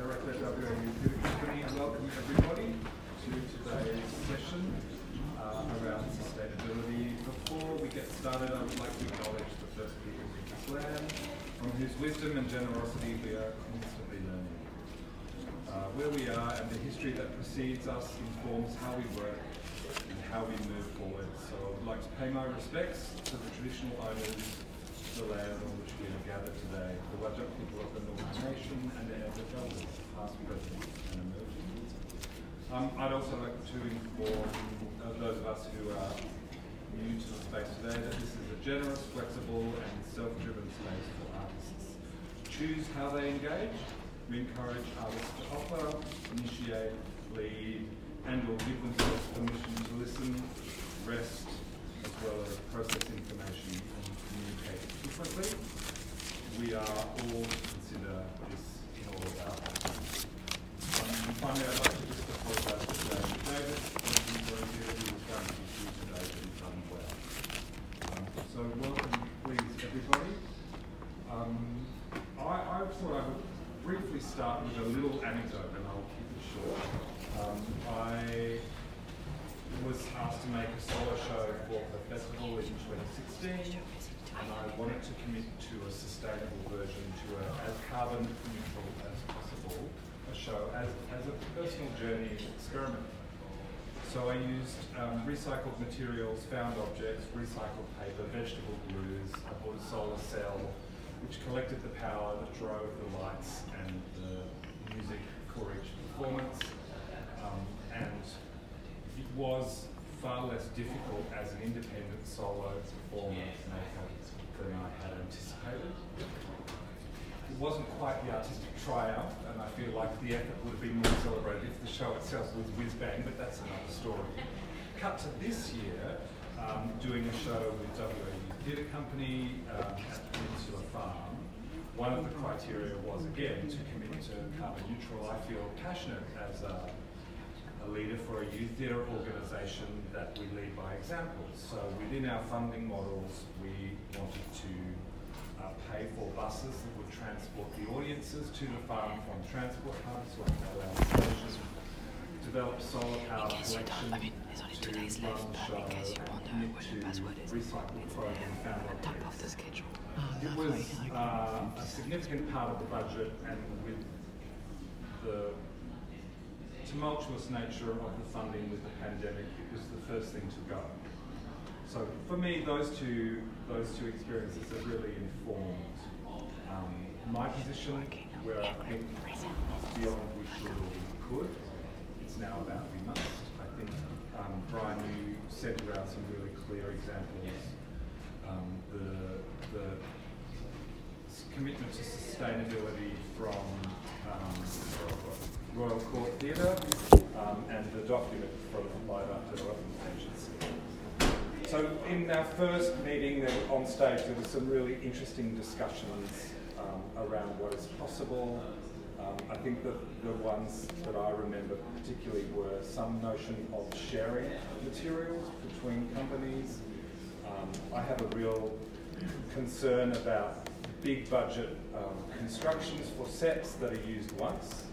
Director WAU welcome everybody to today's session uh, around sustainability. Before we get started, I would like to acknowledge the first people of this land, from whose wisdom and generosity we are constantly learning. Uh, where we are and the history that precedes us informs how we work and how we move forward. So I would like to pay my respects to the traditional owners the land on which we are gathered today, the Whadjuk people of the Noongar Nation and the Elders elders, past, present and emerging. Um, I'd also like to inform uh, those of us who are new to the space today that this is a generous, flexible and self-driven space for artists. Choose how they engage. We encourage artists to offer, initiate, lead and or give themselves permission to listen, rest, as well as process information differently. We are all to consider this in all of our actions. And finally, I'd like to just apologise to David Davis, who was going to be here today, but he's done well. Um, so welcome, please, everybody. Um, I, I thought I would briefly start with a little anecdote, and I'll keep it short. Um, I was asked to make a solo show for the festival in 2016 and I wanted to commit to a sustainable version, to a, as carbon neutral as possible, a show as, as a personal journey experiment. So I used um, recycled materials, found objects, recycled paper, vegetable glues, I bought a solar cell, which collected the power that drove the lights and the music for each performance. Um, and it was far less difficult as an independent solo performer to make than I had anticipated. It wasn't quite the artistic triumph, and I feel like the effort would have been more celebrated if the show itself was whiz bang, but that's another story. Cut to this year, um, doing a show with WAU Theatre Company um, at Peninsula Farm. One of the criteria was, again, to commit to carbon neutral. I feel passionate as a a leader for a youth theatre organisation that we lead by example. So within our funding models, we wanted to uh, pay for buses that would transport the audiences to the farm from transport hubs like our stations, develop solar power collection I mean, there's only two days left, but in case you wonder what the password is, recycle program found on top of the schedule. Oh, it was uh, a significant part of the budget and with the tumultuous nature of the funding with the pandemic, it was the first thing to go. So for me, those two those two experiences have really informed um, my position, where I think beyond we should or we could. It's now about we must. I think um, Brian, you sent out some really clear examples. Um, the the commitment to sustainability from um, Royal Court Theatre um, and the document from Live Art Development Agency. So in our first meeting on stage there were some really interesting discussions um, around what is possible. Um, I think that the ones that I remember particularly were some notion of sharing materials between companies. Um, I have a real concern about big budget um, constructions for sets that are used once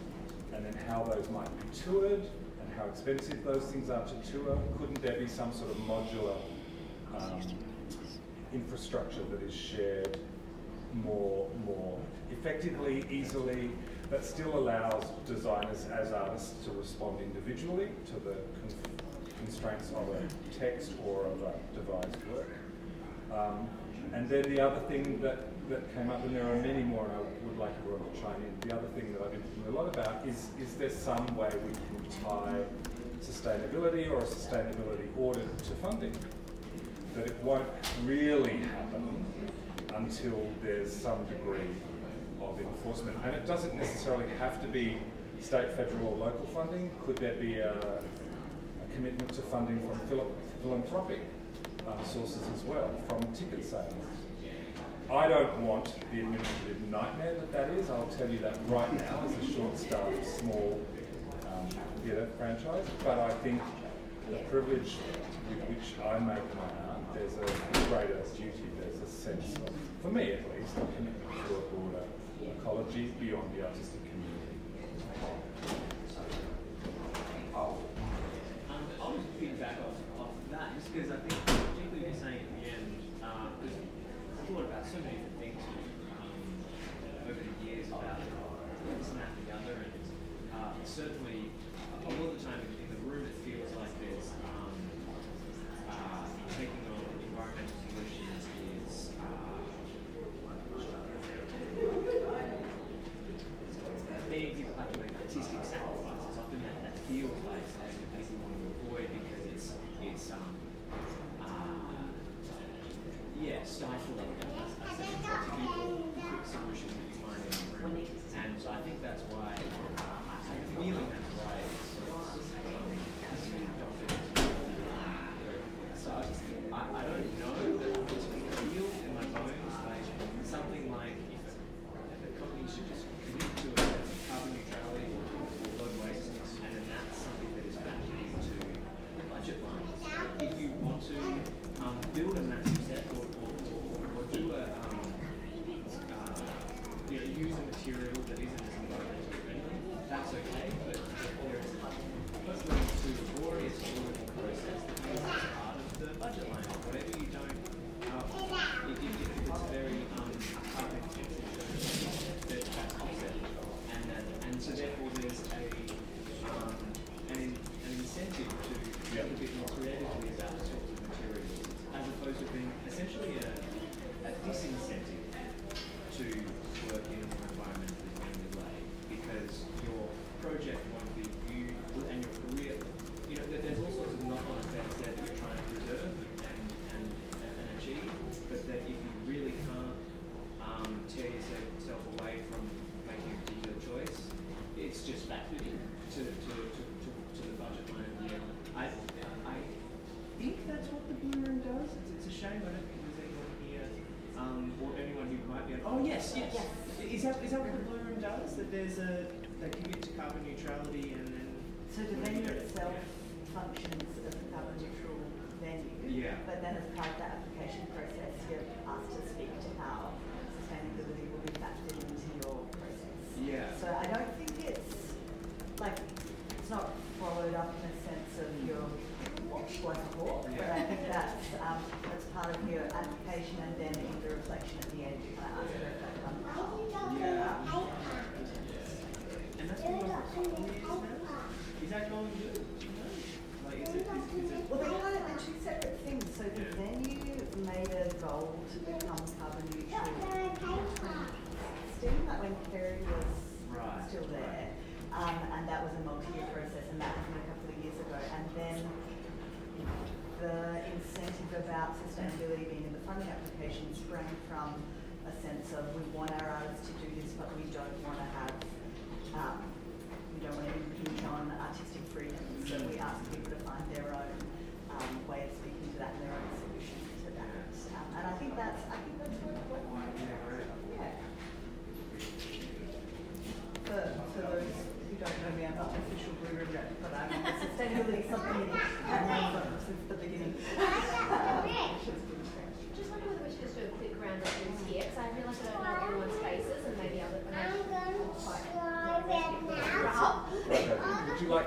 and then how those might be toured and how expensive those things are to tour. Couldn't there be some sort of modular um, infrastructure that is shared more, more effectively, easily, that still allows designers as artists to respond individually to the constraints of a text or of a devised work. Um, and then the other thing that that came up, and there are many more, and I would like everyone to chime in. The other thing that I've been a lot about is, is there some way we can tie sustainability or a sustainability audit to funding? That it won't really happen until there's some degree of enforcement. And it doesn't necessarily have to be state, federal, or local funding. Could there be a, a commitment to funding from philanthropic uh, sources as well, from ticket sales? I don't want the administrative nightmare that that is. I'll tell you that right now as a short-staffed, small um, theatre franchise. But I think the privilege with which I make my art, there's a greater duty, there's a sense of, for me at least, a commitment to a broader ecology beyond the artistic community. Oh. Um, I'll just feedback off, off that, just because I certainly so therefore there's a, um, an, in, an incentive to yeah. be a bit more creatively about the sorts of materials, as opposed to being essentially a, a disincentive to work in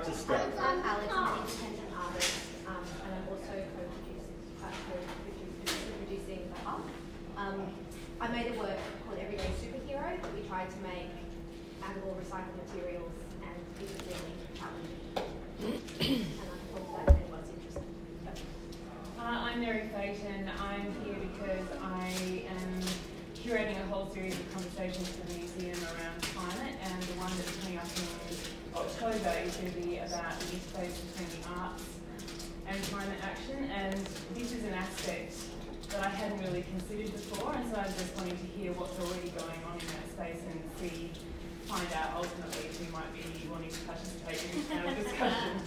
I'm, I'm Alex, I'm an independent artist, um, and I'm also co-producing uh, co the hub. Um, I made a work called Everyday Superhero that we tried to make out of all recycled materials, and it was really challenging. and I hope that it was interesting. Uh, I'm Mary Clayton. I'm here because I am curating a whole series of conversations for the museum around climate, and the one that's coming up in October is going to be about the space between the arts and climate action, and this is an aspect that I hadn't really considered before, and so I just wanted to hear what's already going on in that space and see, find out ultimately if we might be wanting to participate in our discussion.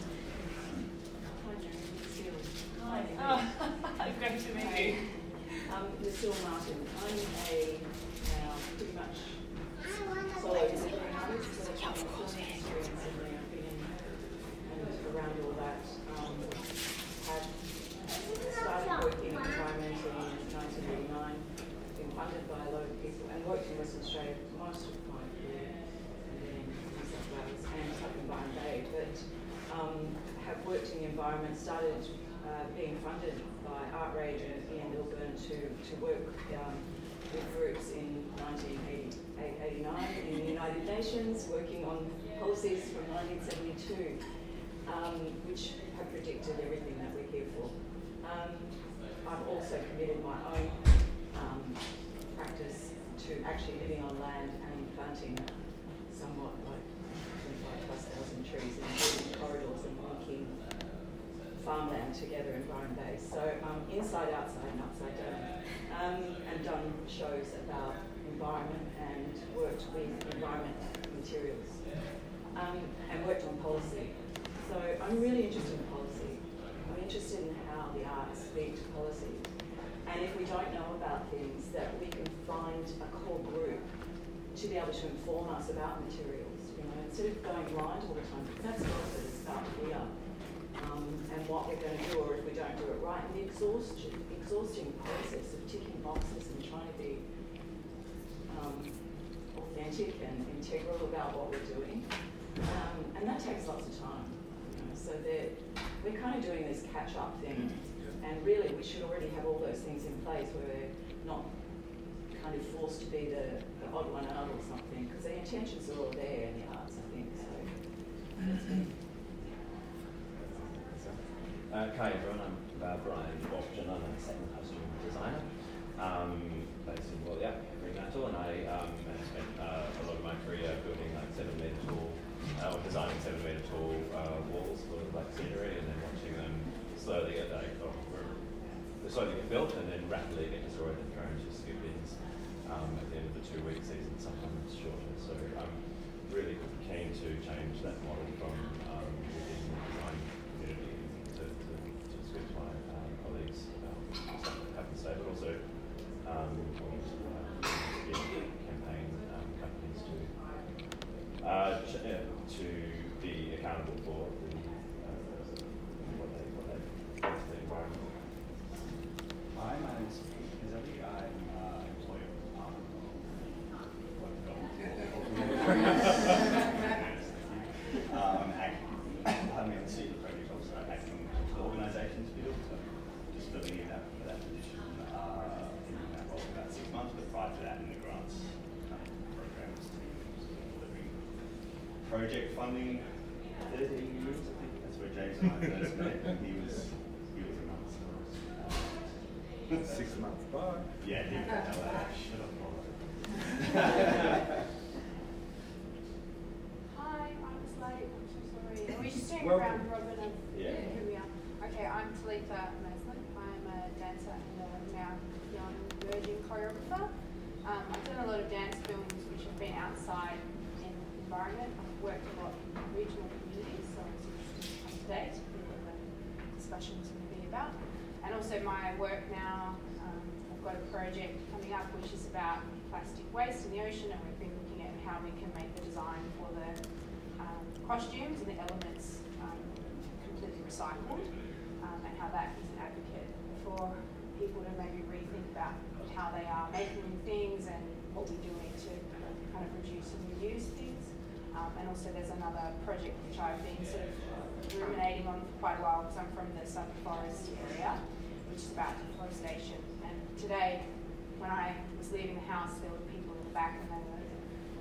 Hi, oh, great to meet you. Um, I'm Martin. I'm a uh, pretty much solid independent around all that um, had started working in environment in 1989, been funded by a lot of people, and worked in Western Australia most of my career, and then New South Wales and Southern Byron Bay, but um, have worked in the environment, started uh, being funded by Outrage and Ian Milburn to, to work um, with groups in 1989 in the United Nations, working on policies from 1972 um, which have predicted everything that we're here for. Um, I've also committed my own um, practice to actually living on land and planting somewhat like 25 plus thousand trees and building corridors and linking farmland together in Byron Bay. So um, inside, outside, and upside down. Um, and done shows about environment and worked with environment materials. Um, and worked on policy. So I'm really interested in policy. I'm interested in how the arts speak to policy. And if we don't know about things, that we can find a core group to be able to inform us about materials, you know, instead of going blind all the time, that's what it's about fear. Um, and what we're going to do, or if we don't do it right, and the exhaustion, exhausting process of ticking boxes and trying to be um, authentic and integral about what we're doing. Um, and that takes lots of time. So we're kind of doing this catch-up thing, and really we should already have all those things in place where we're not kind of forced to be the, the odd one out or something, because the intentions are all there in the arts, I think. So. Uh, hi everyone, I'm uh, Brian Bopton, I'm a second costume designer um, based in well, yeah, Fremantle, and I um, have spent uh, a lot of my career building like seven metre tall, uh, or designing seven metre tall uh, walls for like scenery, and then watching them slowly get like, oh, slowly get built and then rapidly get destroyed and thrown into skip bins um, at the end of the two week season, sometimes shorter. So I'm really keen to change that model from um, within the design community to, to, to speak to my um, colleagues about stuff that happens today, but also um, uh, campaign um, companies too. uh, uh, to be accountable for the, uh, what they what they the environment. Hi, my name is Pete Kazeli. I'm uh, employee of the Department of um, acting, pardon me, I'm the senior project officer acting for organisations field, so just filling in that, for that position uh, in that role for about six months, but prior to that in the grants um, programs team, just delivering project funding 13 years, I think that's where James and I first met, and he was, he was a month. Six months. Bye. Yeah, he got LA. Shut up, Paul. Hi, I'm Slate. I'm so sorry. Are we just doing Welcome. round robin of Yeah. who we are? Okay, I'm Talitha Mason. I'm a dancer and a now young emerging choreographer. Um, I've done a lot of dance films which have been outside in the environment. I've worked a lot in regional communities, so it's to come to date with what the discussions will be about. And also my work now, um, I've got a project coming up which is about plastic waste in the ocean and we've been looking at how we can make the design for the um, costumes and the elements recycled um, and how that is an advocate for people to maybe rethink about how they are making things and what we're doing to kind of reduce and reuse things. Um, and also there's another project which I've been sort of ruminating on for quite a while because I'm from the Southern Forest area, which is about deforestation. And today, when I was leaving the house, there were people in the back and they were,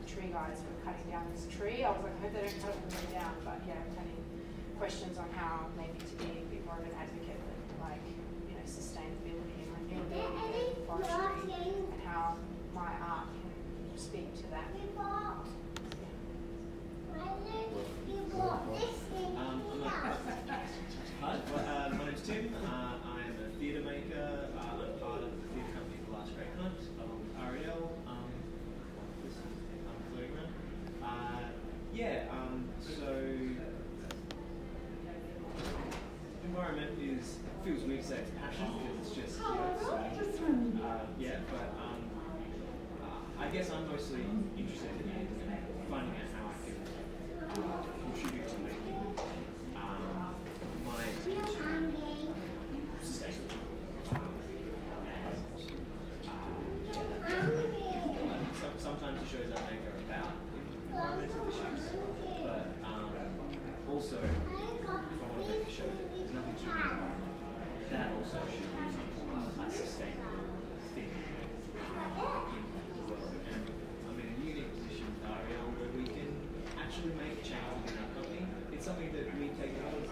the tree guys were cutting down this tree. I was like, I hope they don't cut it all the way down. But yeah, I'm having questions on how maybe to be a bit more of an advocate for like, you know, sustainability and renewability and forestry and how my art can speak to that. Um, hi, well, uh, my name's Tim. Uh, I'm a theatre maker. Uh, I'm part of the theatre company The Last Great Hunt, along with Ariel. Um, this is um, floating around. Uh, yeah, um, so environment is feels weird to say it's passion because it's just you know, so, uh, yeah, but um, uh, I guess I'm mostly interested in finding out how I can uh, contribute to making um, my sustainable. Sometimes the shows I make are about environmental issues, but um, also if I want to make a show that that also should be a sustainable thing. And I'm in a unique position with Ariel where we can actually make change in our company. It's something that we take a lot of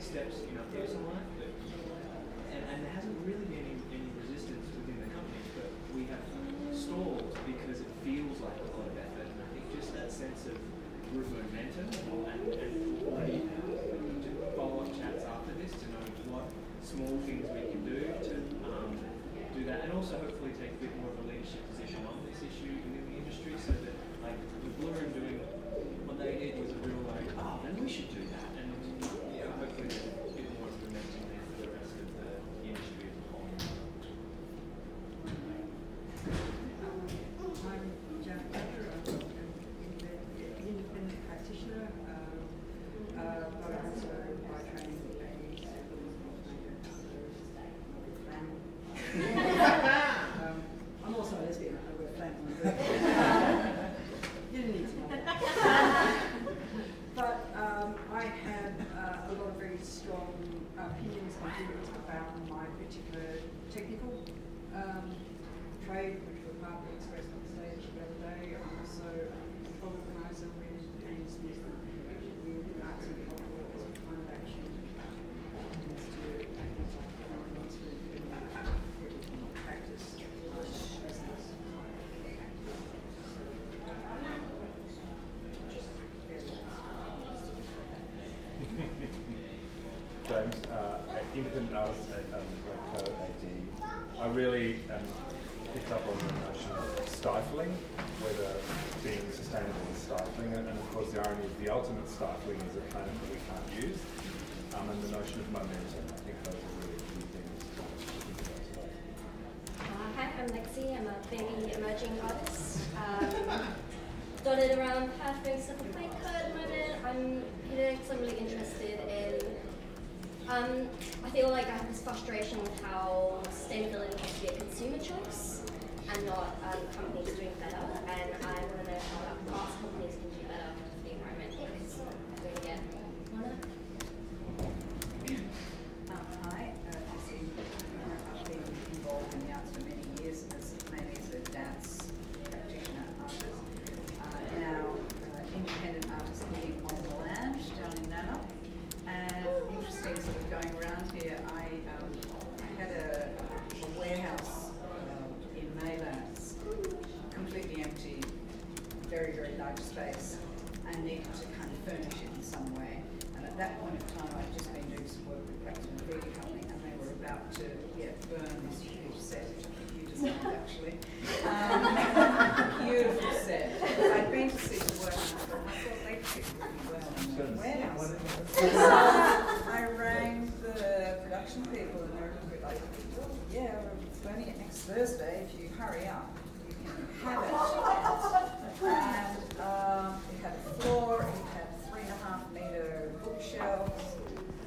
steps in our personal life, but, and, and there hasn't really been any, resistance within the company, but we have stalled because it feels like a lot of effort. And I think just that sense of group momentum and, and, and this to know what small things we can do to um, do that, and also hopefully take a bit more of a leadership position on this issue within the industry, so that like with Blue doing what they did was a real like, oh, then we should do that, and yeah, hopefully there's a bit more of a momentum there for the rest of the industry as a whole. I'm Janet Becker, I'm an independent practitioner, um, uh, but I'm also by training a um, I'm also a lesbian, I wear flannel. You didn't need to know that. But um, I have uh, a lot of very strong opinions and feelings about my particular technical um, trade, which were partly expressed on stage the other day. I'm also a co-organizer with Annie Smith with Arts and Culture as a kind of action. As to acting like foreigners with everything practice, business. James, uh, independent artist at um, Greco AD. I really um, picked up on the notion of stifling, whether being sustainable is stifling, and, and of course the irony is the ultimate stifling is a planet that we can't use, um, and the notion of momentum. I think those are really key things to think about today. Uh, hi, I'm Lexi. I'm a baby emerging artist. Um, dotted around Perth doing stuff with Playco at the moment. I'm here because I'm really interested in. Um, I feel like I have this frustration with how sustainability has to be a consumer choice and not um, companies doing better. And I want to know how arts companies can do better for the environment because they're doing it. Wanna? Um, hi, uh, Chrissy. I've been involved in the arts for many years, as mainly as a dance practitioner artist. Uh, now, uh, independent artist living on the lounge down in Nana. And interesting sort of going around here, I, um, I had a, a warehouse um, in Maylands, completely empty, very, very large space, and needed to kind of furnish it in some way. And at that point in time, I'd just been doing some work with Clapton Media Company, and they were about to yeah, burn this huge set, which I think you designed actually. Um, beautiful set. I'd been to see the work, and I thought, I thought they fit really well in the warehouse. So I rang the production people, and they were a little bit like, well, yeah, we're burning it next Thursday. If you hurry up, you can have it. And um, it had a floor, it had three and a half meter bookshelves,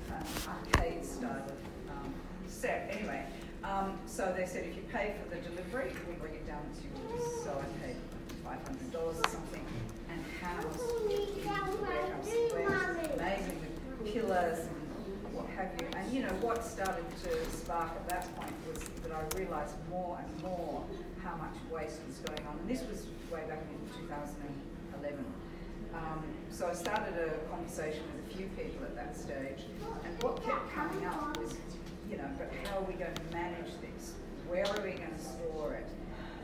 um, arcade style of um, set. Anyway, um, so they said if you pay for the delivery, we'll bring it down to yours. So I paid five hundred dollars or something, and housed in the warehouse. The warehouse was amazing with pillars and what have you. And you know what started to spark at that point was that I realised more and more how much waste was going on. And this was way back in 2011. Um, so I started a conversation with a few people at that stage, and what kept coming up was, you know, but how are we going to manage this? Where are we going to store it?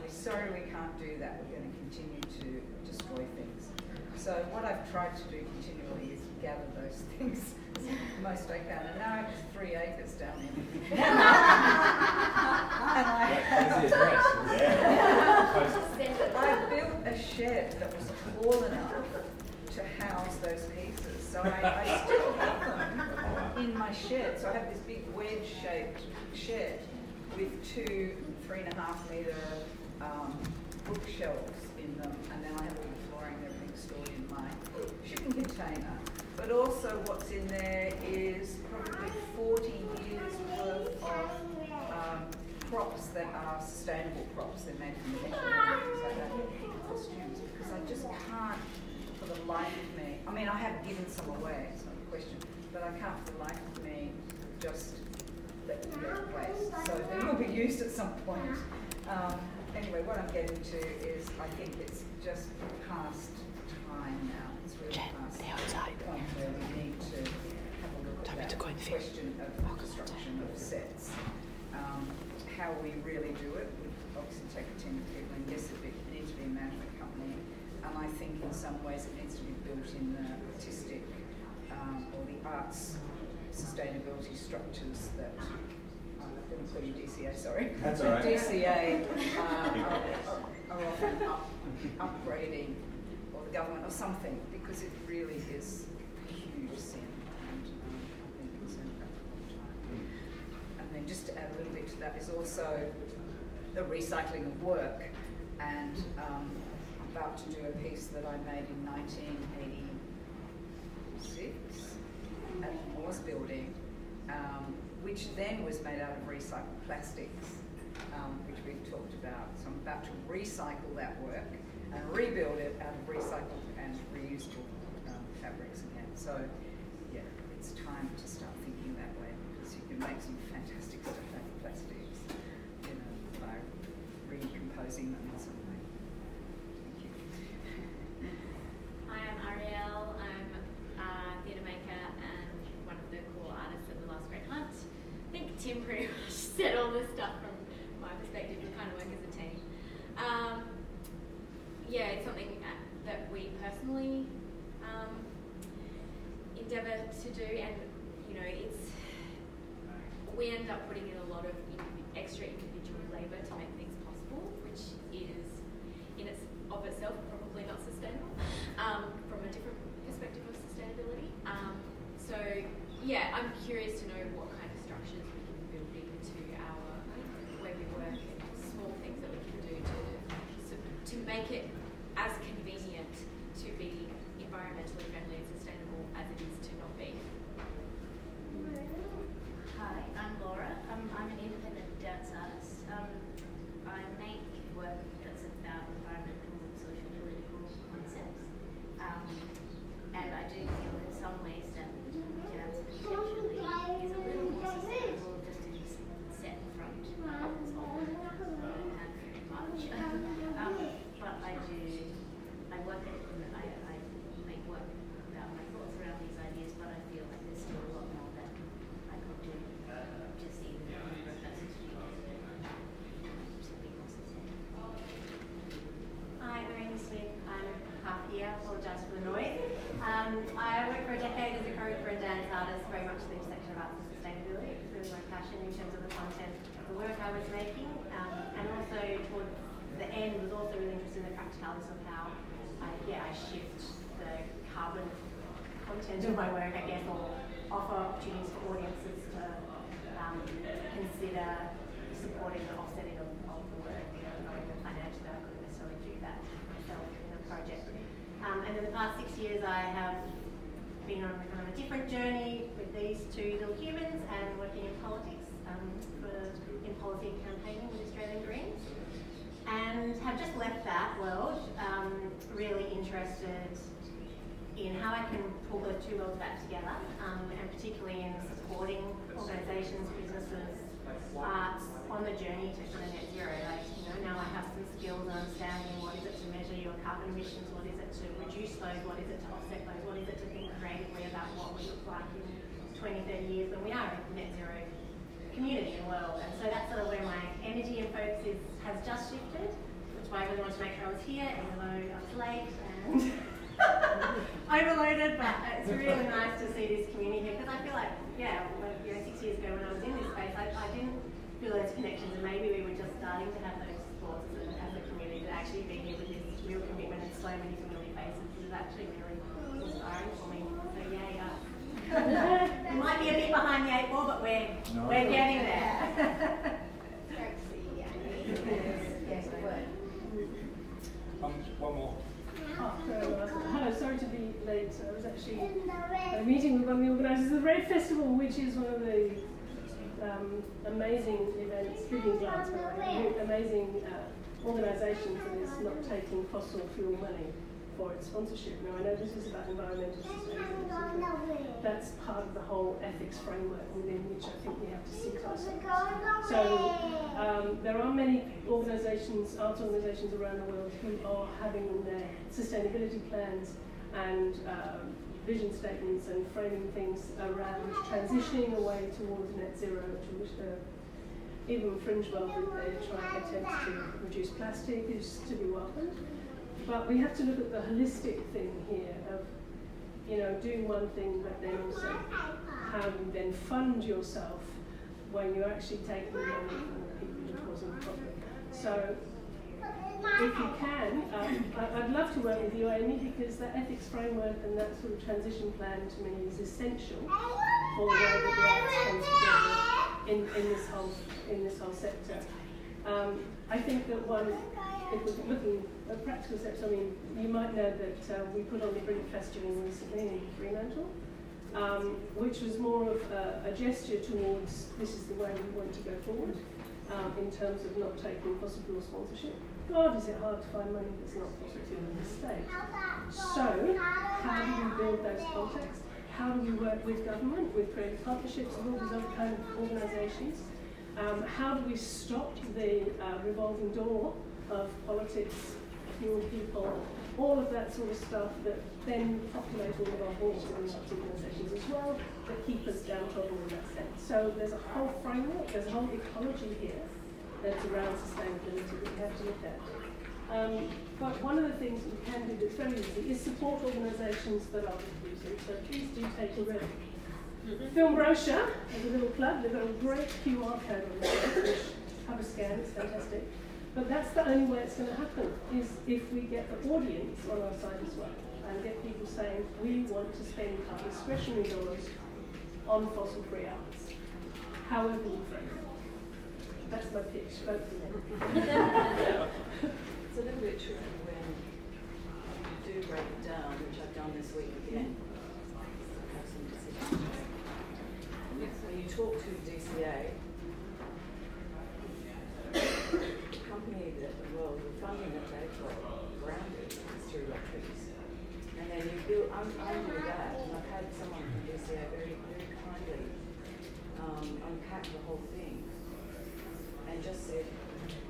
We're sorry we can't do that. We're going to continue to destroy things. So what I've tried to do continually is gather those things most I can. And now I have three acres down there. and I That's. I built a shed that was tall enough to house those pieces. So I, I still have them in my shed. So I have this big wedge-shaped shed with two three and a half meter um, bookshelves in them, and then I have all the flooring and everything stored in my shipping container. But also, what's in there is probably 40 years worth of um, props that are sustainable props. They're made from that. Costumes, because I just can't, for the life of me. I mean, I have given some away. It's not a question, but I can't, for the life of me, just let them go to waste. So they will be used at some point. Um, anyway, what I'm getting to is I think it's just past time now. It's really Jen, outside. We need to have a look Time at to go and the question of construction of sets. Um, how we really do it, obviously take a team of people, and yes, it needs to be a management company. And I think in some ways it needs to be built in the artistic um, or the arts sustainability structures that include DCA, sorry. That's all right. DCA uh, are, are often up, upgrading the government, or something, because it really is a huge sin, and um, I've been concerned about it all the time. And then just to add a little bit to that is also the recycling of work, and um, I'm about to do a piece that I made in 1986 at the Moores Building, um, which then was made out of recycled plastics, um, which we've talked about. So I'm about to recycle that work and rebuild it out of recycled and reusable um, fabrics again. So yeah, it's time to start thinking that way because you can make some fantastic stuff out of plastics, you know, by recomposing them in some way. Thank you. Hi, I'm Ariel. I'm a theatre maker and one of the core artists of The Last Great Hunt. I think Tim pretty much said all this stuff from my perspective. We kind of work as a team. Um, yeah, it's something that we personally um, endeavour to do, and you know, it's we end up putting in a lot of extra individual labour to make things possible, which is in its of itself probably not sustainable um, from a different perspective of sustainability. Um, so yeah, I'm curious to know what kind of structures we can build into our way we work and small things that we can do to to make it as convenient to be environmentally friendly and sustainable as it is to not be. Hi, I'm Laura. Um, I'm an independent dance artist. Um, I make work that's about environmental and social political concepts. Um, and I do feel in some ways that dance potentially is a little more sustainable just to just set front lines on it rather than very much. um, but I do, I work at it and I, I make work about my thoughts around these ideas, but I feel like there's still a lot more that I could do just even in the capacity to be more sustainable. Hi, my name is Smith. I'm half here. Apologise for the noise. Um, I worked for a decade as a choreographer and dance artist, very much the intersection of arts and sustainability. It was really my passion in terms of the content of the work I was making, um, and also towards the end was also really interested in the how I, yeah, I shift the carbon content of my work, I guess, or offer opportunities for audiences to um, consider supporting the offsetting of, of the work, you know, knowing that financially I couldn't necessarily do that myself in a project. Um, and in the past six years, I have been on kind of a different journey with these two little humans and working in politics um, for, in policy and campaigning with Australian Greens. And have just left that world, um, really interested in how I can pull the two worlds back together, um, and particularly in supporting organisations, businesses, arts on the journey to kind of net zero. Like, you know, now I have some skills and understanding what is it to measure your carbon emissions, what is it to reduce those, what is it to offset those, what is it to think creatively about what we look like in 20, 30 years when we are a net zero community and world. And so that's sort of where my energy and focus is, has just shifted, which is why I really wanted to make sure I was here, even though I was late and overloaded, but it's really nice to see this community here because I feel like, yeah, like, you know, six years ago when I was in this space, I, I didn't feel those connections and maybe we were just starting to have those thoughts as a, as a community to actually be here with this real commitment and so many familiar faces is actually really inspiring for me. So yeah, yeah. we might be a bit behind the eight ball, but we're, No. we're getting there. Great to see you. Um, one more. Oh, hello, sorry to be late. I was actually uh, meeting with one of the organisers of the Red Festival, which is one of the um, amazing events, Glass, by amazing uh, that is not taking fossil fuel money for its sponsorship. Now, I know this is about environmental sustainability, that's part of the whole ethics framework within which I think we have to see ourselves. So, um, there are many organisations, arts organisations around the world who are having their sustainability plans and um, vision statements and framing things around transitioning away towards net zero, to which the even Fringe World their try attempts to reduce plastic is to be welcomed. But we have to look at the holistic thing here of, you know, doing one thing, but then also how you then fund yourself when you actually take the money from the people who are causing the problem. So if you can, um, I'd love to work with you, Amy, because that ethics framework and that sort of transition plan to me is essential for the way the arts come together in, in this whole in this whole sector. Um, I think that one, if we're looking at practical steps, I mean, you might know that uh, we put on the Brilliant Festival recently in Fremantle, um, which was more of a, a gesture towards this is the way we want to go forward um, in terms of not taking fossil fuel sponsorship. God, is it hard to find money that's not fuel in this state. So, how do we build those contexts? How do we work with government, with creative partnerships, and all these other kind of organisations? Um, how do we stop the uh, revolving door of politics, fuel people, all of that sort of stuff that then populate all of our boards and such organisations as well, that keep us downtrodden in that sense. So there's a whole framework, there's a whole ecology here that's around sustainability that we have to look at. Um, but one of the things that we can do that's very easy is support organisations that are producing. So please do take a read. Film brochure as a little plug. They've got a great QR code on there, have a scan. It's fantastic. But that's the only way it's going to happen is if we get the audience on our side as well and get people saying we want to spend our discretionary dollars on fossil-free arts, however we frame it. That's my pitch. Vote for me. It's a little bit tricky when you do break it down, which I've done this week again. When you talk to DCA, the company that, well, the funding they've got grounded is through electrics. And then you build un- under that, and I've had someone from DCA very, very kindly um, unpack the whole thing and just said,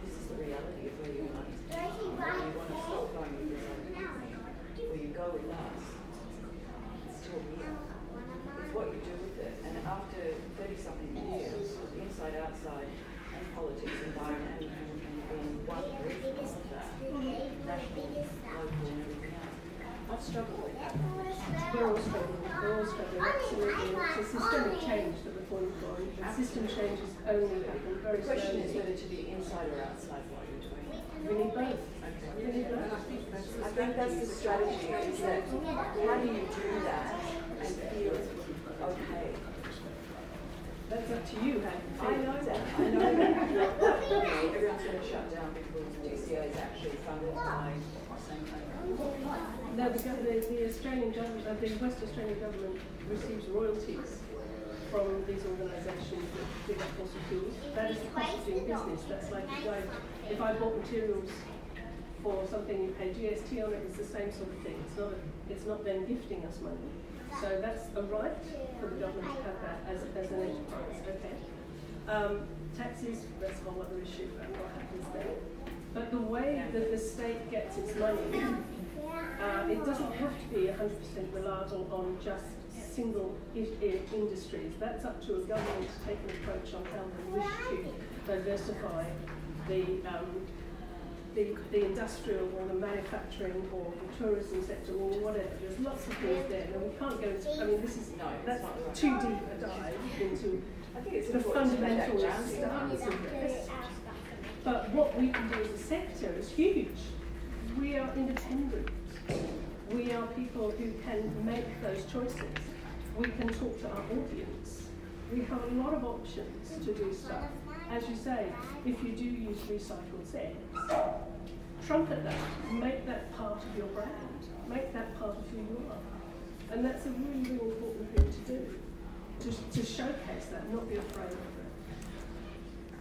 this is the reality of where your money's coming from. You want to stop going with this other company, or you go with us, it's still here. It's what you do with it. And after 30 something years, inside, outside, and politics, environment, with. It's a systemic change that we're calling for. System changes only happen very The question is whether to be inside or outside what you're doing. We need both. We need both. I think that's the strategy, is that how do you do that and feel okay? That's up to you how you feel. I know that. You know, Everyone's gonna shut down because DCA is actually funded by. No, the, the, the Australian government, uh, the West Australian government receives royalties from these organisations that dig up fossil fuels. That is the cost of doing business. That's like if I, if I bought materials for something you pay GST on it, it's the same sort of thing. It's not, it's not then gifting us money. So that's a right for the government to have that as, as an enterprise, okay? Um, taxes, that's a whole other issue about what happens there. But the way that the state gets its money, uh, it doesn't have to be 100% reliable on just single industries. That's up to a government to take an approach on how they wish to diversify the, um, the, the industrial or the manufacturing or the tourism sector or whatever. There's lots of things there. And we can't go into, I mean, this is, No, that's not too deep a dive into I think it's the important to make that fundamental grounding. stance of this. But what we can do as a sector is huge. We are independent. We are people who can make those choices. We can talk to our audience. We have a lot of options to do stuff. As you say, if you do use recycled sets, trumpet that, make that part of your brand, make that part of who you are. And that's a really, really important thing to do, to, to showcase that, not be afraid of it.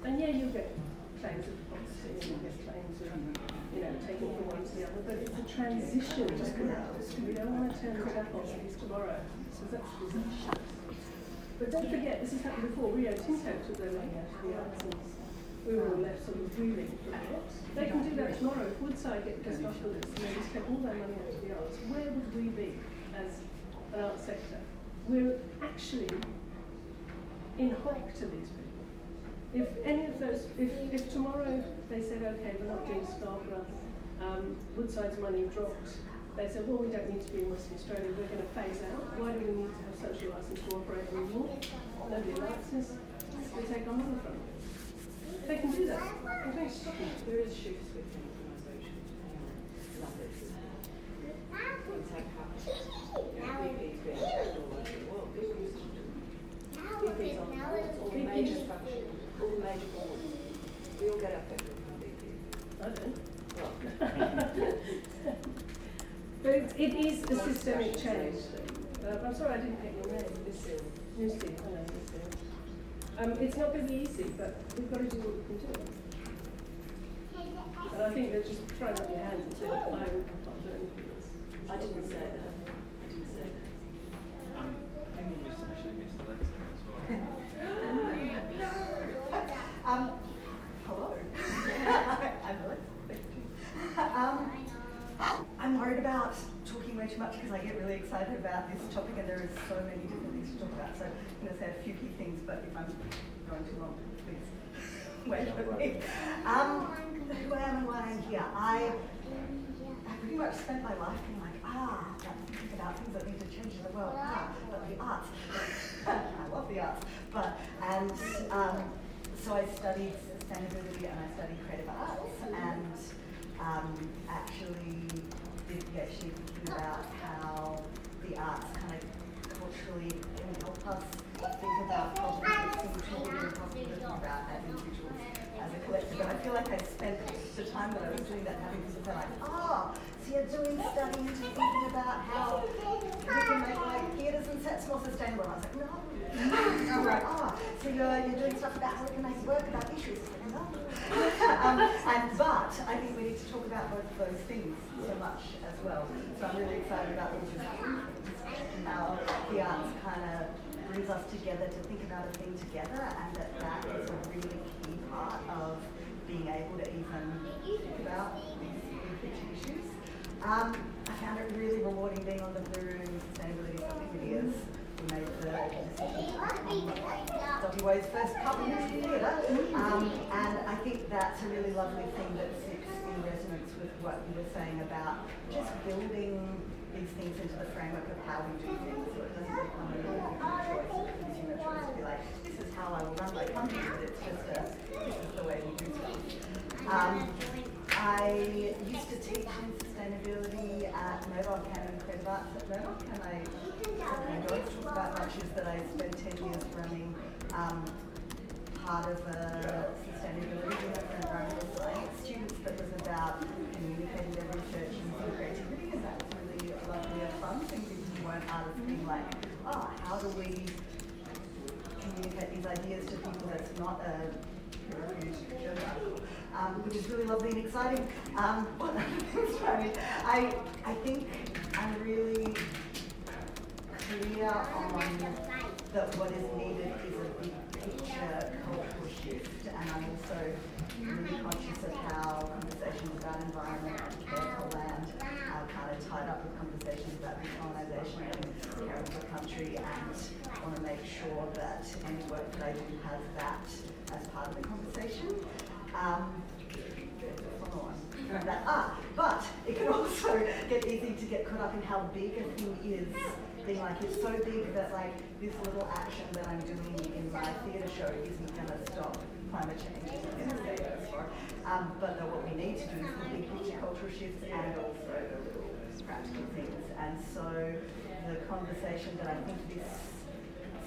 And yeah, you'll get claims of policy and you'll get claims of, you know, taking from one to the other, but it's a transition. We don't want to turn the tap these tomorrow. So that's disaster. But don't forget, this has happened before. Rio Tinto took their money out of the arts we were all left sort of it. They can do that tomorrow. If Woodside get off this and they just take all their money out of the arts, where would we be as an arts sector? We're actually in hock to these people. if any of those, if, if tomorrow they said, okay, we're not doing Scarborough, um, Woodside's money dropped, they said, well, we don't need to be in Western Australia, we're going to phase out. Why do we need to have social license to operate anymore? Nobody likes us. We take our money from them. They can do that. They don't stop them. There is shifts with organisation and numbers. We take up, you know, BP's been attacked all over the world. BP's BP's on all the major functions, all the major. We get. Well, But it, is a systemic change. Uh, I'm sorry I didn't get your name. Lucille. Lucy, hello. Um, it's not going to be easy, but we've got to do what we can do. And I think they're just throwing up your hands and saying, I can't do anything else. I didn't say that. I didn't say that. Um, I think we missed, actually missed Alexa as well. Um, hello. I'm Alex. Um, I'm worried about talking way too much because I get really excited about this topic and there is so many different things to talk about. So I'm going to say a few key things, but if I'm going too long, please wait for me. Um, who I am and why I'm here. I, I pretty much spent my life being like, ah, think about things that need to change in the world. Ah, but the arts. I love the arts. But, and um, so I studied sustainability and I studied creative arts and um, actually did PhD thinking about how the arts kind of culturally can help us think about that to about as individuals, as a collective. And I feel like I spent the time that I was doing that having people like, oh, so you're doing study into thinking about how we can make like theatres and sets more sustainable. And I was like, no. I'm like, oh, so you're, you're doing stuff about how we can make work about issues. Um, and but I think we need to talk about both of those things so much as well. So I'm really excited about all these how the arts kind of brings us together to think about a thing together, and that that is a really key part of being able to even think about these issues. Um, I found it really rewarding being on the Blue Room Sustainability Subcommittee as we made the WA's first community theatre. Um, and I think that's a really lovely thing that sits in resonance with what you were saying about just building these things into the framework of how we do things so it doesn't become a really choice, a consumer choice to be like, this is how I will run my company, but it's just a, this is the way we do stuff. Um, I used to teach in sustainability at Murdoch and Creative Arts at Murdoch, and I I talk about much is that I spent 10 years running um, part of a sustainability unit for environmental science students that was about communicating their research and creativity, and that was really lovely and fun. Things being like, oh, how do we communicate these ideas to people that's not a um, which is really lovely and exciting. Um, I, I think I'm really clear on that what is needed is a big picture cultural shift, and I'm also really conscious of how conversations about environment and care land are kind of tied up with conversations about decolonisation and care of the country, and want to make sure that any work that I do has that as part of the conversation. Um. That, ah, but it can also get easy to get caught up in how big a thing is. Being like it's so big that like this little action that I'm doing in my theatre show isn't going to stop climate change. Um, but that what we need to do is the big cultural shifts and also practical things. And so the conversation that I think this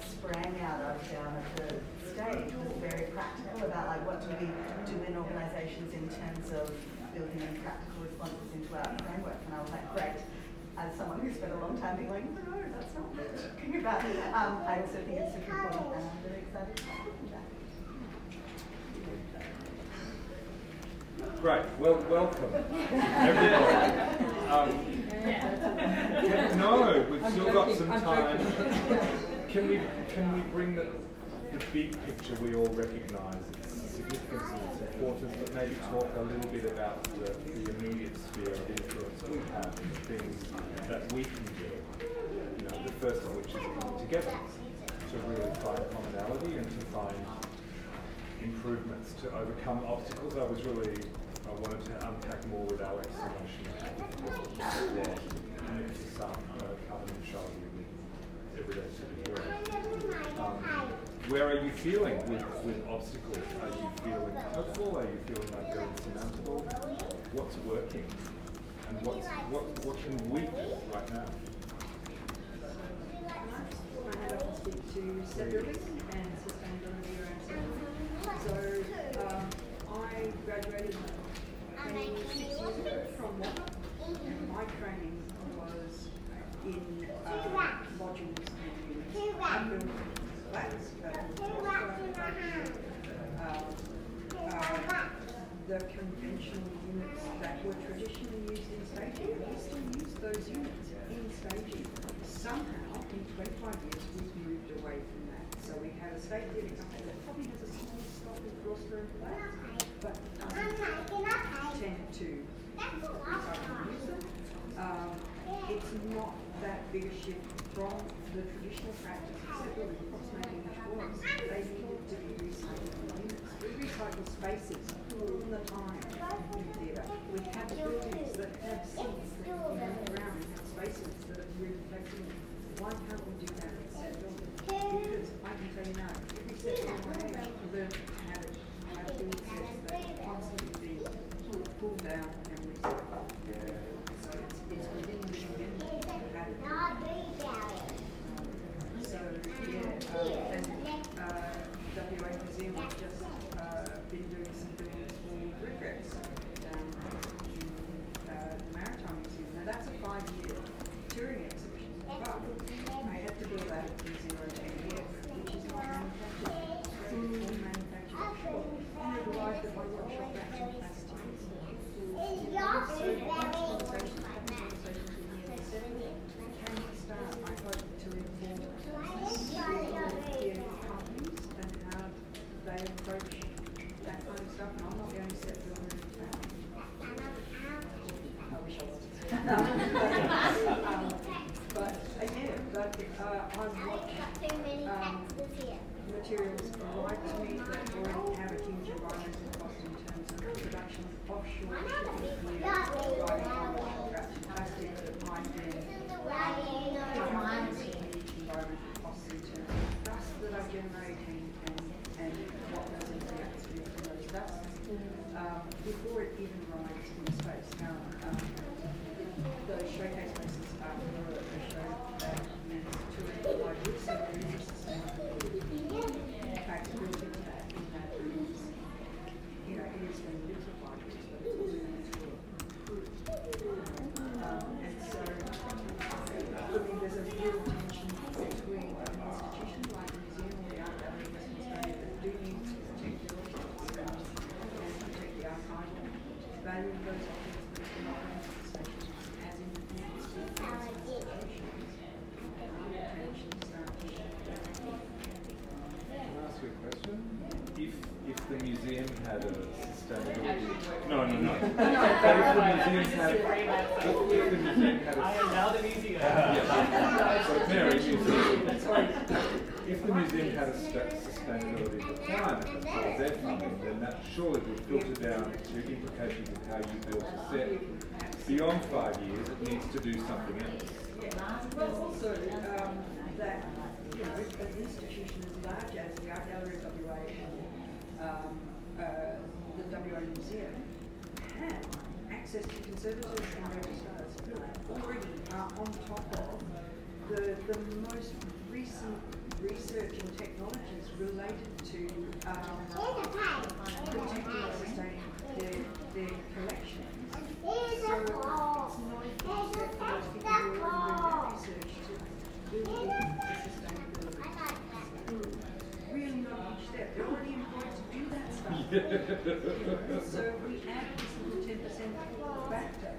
sprang out of down at the stage was very practical about like what do we do in organisations in terms of building in practical responses into our framework. And I was like, great. As someone who spent a long time being like, no, that's not what talking about. Um, I also think it's super important and I'm really excited to about. Great. Well, welcome, everybody. Um, can- no, we've still got some time. Can we can we bring the, the big picture we all recognise its significance and its importance, but maybe talk a little bit about the, the immediate sphere of influence we have and the things that we can do. You know, the first of which is coming together to really find commonality and to find improvements to overcome obstacles. I was really, I wanted to unpack more with Alex everyday. Um, where are you feeling with, with obstacles? Are you feeling hopeful? Are you feeling like they're insurmountable? What's working? And what's, what, what can we do right now? And sustainability around. So um, I graduated from and my training was in uh, and units. I built flats, um, the conventional units that were traditionally used in staging, we still use those units in staging. Somehow, in 25 years, we've moved away from that. So we have a theatre company that probably has a small stock of rostrum flats, but doesn't tend to. Um, it's not that big a shift from the traditional practice of settling approximating the forms. They needed to be recycled units. We recycle spaces all the time in theatre. We have buildings that have seats If the museum had a sustainability requirement as part of their funding, then that surely would filter down to implications of how you build a set. Beyond five years, it needs to do something else. Well, also, um, that, you know, an institution as large as the Art Gallery of WA um, uh, the WA Museum have access to conservators and registrars who already are on top of the, the most recent research and technologies related to, um, protecting sustaining their, their collections. So it's not step for those people who are doing research to sustainability. Really not a huge step. They're already employed to do that stuff. so we add this little ten percent factor,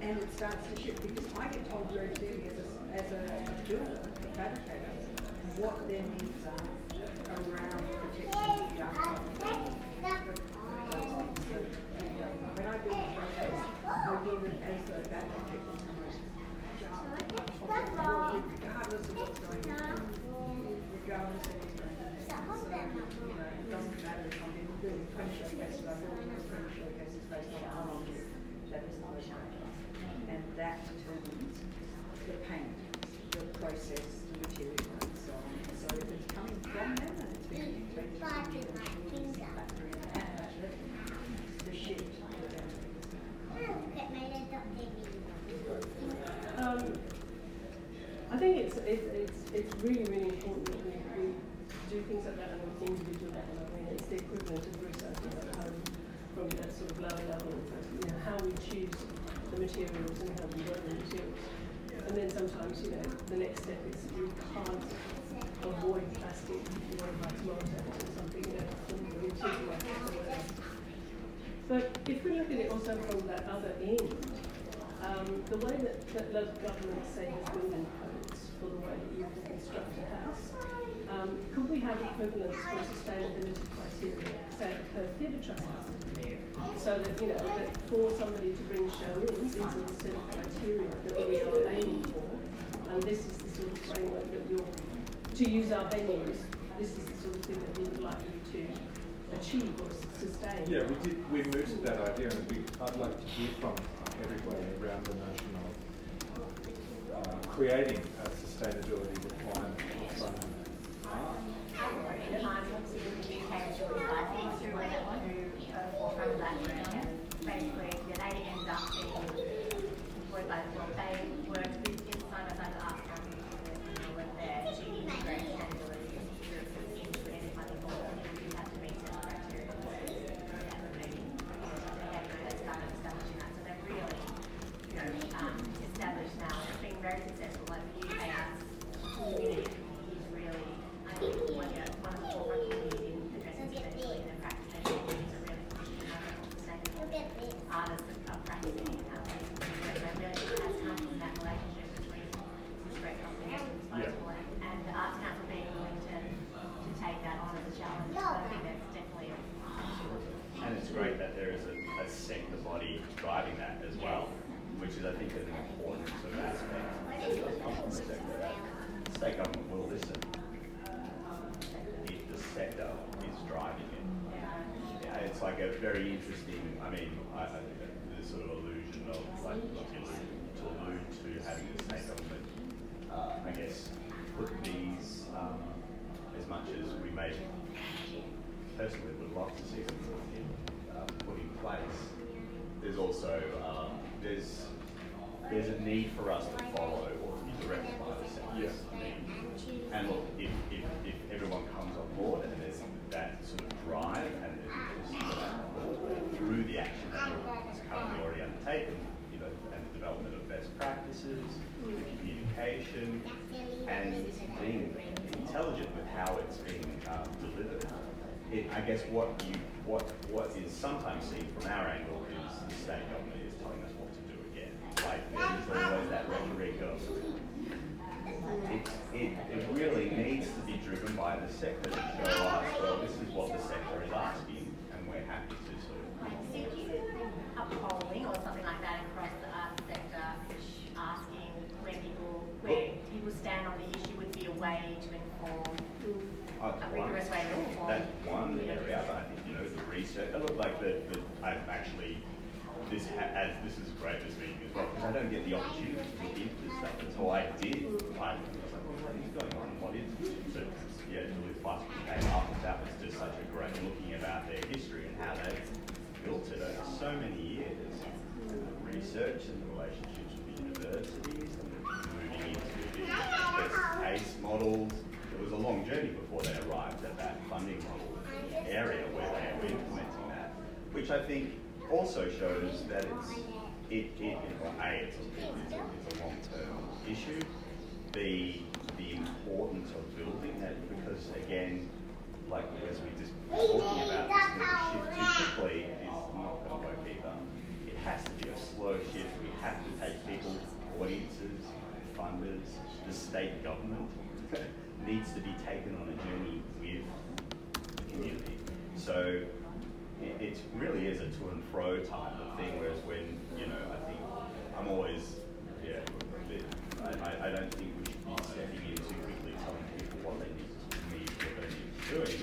and it starts to shift because I get told very clearly as a, as a builder, a fabricator, what their needs are around protecting young So when I do the process, I do it as though that protecting someone's regardless of what's going on, regardless of matter if I'm doing 20 showcases, I'm doing 20 showcases how long that is not a challenge. And that determines the pain, the process, um, I think it's, it's, it's, it's really, really important that we, we do things like that on an individual level. I mean, it's the equivalent of researching at home from that sort of lower level, you know, how we choose the materials and how we work the materials. And then sometimes, you know, the next step is you can't avoid plastic if or something, whatever. But if we look at it also from that other end, um, the way that, that local governments say has building codes for the way that you construct a house, um, could we have equivalents for sustainability criteria, say per theatre trust so that, you know, that for somebody to bring show in, these are the set of criteria that we are aiming for, and this is the sort of framework that you're, to use our venues, this is the sort of thing that we would like you to achieve or sustain. Yeah, we did. We mooted that idea, and we, I'd like to hear from everybody around the notion of uh, creating a sustainability requirement from art. Basically, yeah, they end up being employed by, well, they work with inside of other art companies you know, with their to integrate sustainability into any kind of law. You have to meet certain criteria. Yeah, maybe, they have to start establishing that. So they're really, you know, um, established now. It's been very successful. Like the UK arts community is really, I think, one of the, one of the forefront communities in addressing sustainability and practice. It's a really pushing sustainable artists are practicing and how they, they really has come from that relationship between this great company and disposable and, and the Arts Council being willing to, to take that on as a challenge. So I think that's definitely a And it's great that there is a, a sector body driving that as well, which is, I think, an important sort of aspect. It does come from the sector that state government will listen if the sector is driving it. Yeah, it's like a very interesting, I mean, I, I think that this sort of illusion of, like, what you allude, to allude to having the state government, uh, I guess, put these, um, as much as we may personally would love to see them put in, uh, put in place. There's also um, there's there's a need for us to follow or be directed by the sectors. Yeah. And look, if, if, if everyone comes on board and there's that sort of drive and there's interest through the action that is currently already undertaken, you know, and the development of best practices, the communication, and being intelligent with how it's being um, delivered. It, I guess what you what what is sometimes seen from our angle is the state government is telling us what to do again. Like there's always that rhetoric of it, it, it really needs to be driven by the sector to show oh, us, well, this is what the sector is asking, and we're happy to sort of. So do you think a polling or something like that across the arts sector, asking where people, where people stand on the issue would be a way to inform, Uh, a rigorous way to inform? That's one area, but I think, you know, the research, I look like the, the, I've actually, this as, this is great this meeting as well, because I don't get the opportunity to into this stuff, so I did, I was like, what is going on, what is, so, yeah, Julie's last came up, that was just such a great looking about their history and how they've built it over so many years, research and the relationships with the universities, and moving into the case models, it was a long journey before they arrived at that funding model area where they were implementing that, which I think also shows that it's it, it well, a it's a, it's a, it's a long-term issue. B the importance of building that because again, like as we just talking about, this shift too quickly is not going to work either. It has to be a slow shift. We have to take people, audiences, funders, the state government needs to be taken on a journey with the community. So it, it really is a to and fro type of thing. Whereas when you know, I think I'm always yeah. I, I, don't think we should be stepping in too quickly telling people what they need to need what they need to be doing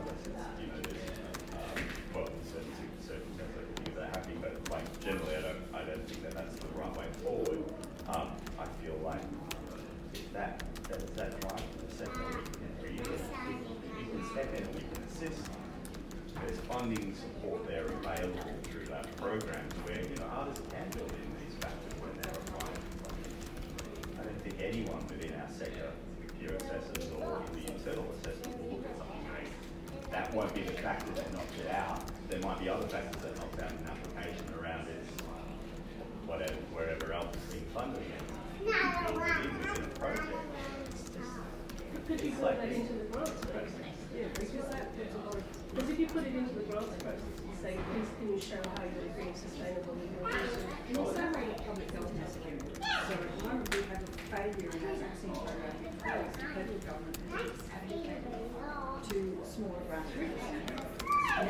unless it's you know there's um, well certain circumstances I think that happening. But like generally, I don't I don't think that that's the right way forward. Um, I feel like if that, that is that right for the sector, we can really, we can step in and we can assist. There's funding support there available through that program where, you know, artists can build in these factors when they're applying. I don't think anyone within our sector, peer assessors or the internal assessors will look at something going, that won't be the factor that knocks it out. There might be other factors that knock out an application around it, whatever, wherever else is being funded against. Build it in a project. Could you the? Yeah, because that puts a lot of, because if you put it into the grants process and say, please can you show how you're being sustainable in your research? And also make it public health necessary. So at the moment we have a failure in our vaccine program because the federal government has allocated to smaller grassroots uh,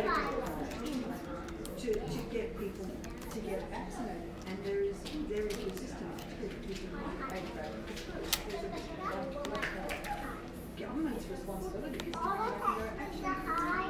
to, to get people to get vaccinated. And there is, there is resistance to people paid for it. Government's responsibility is to up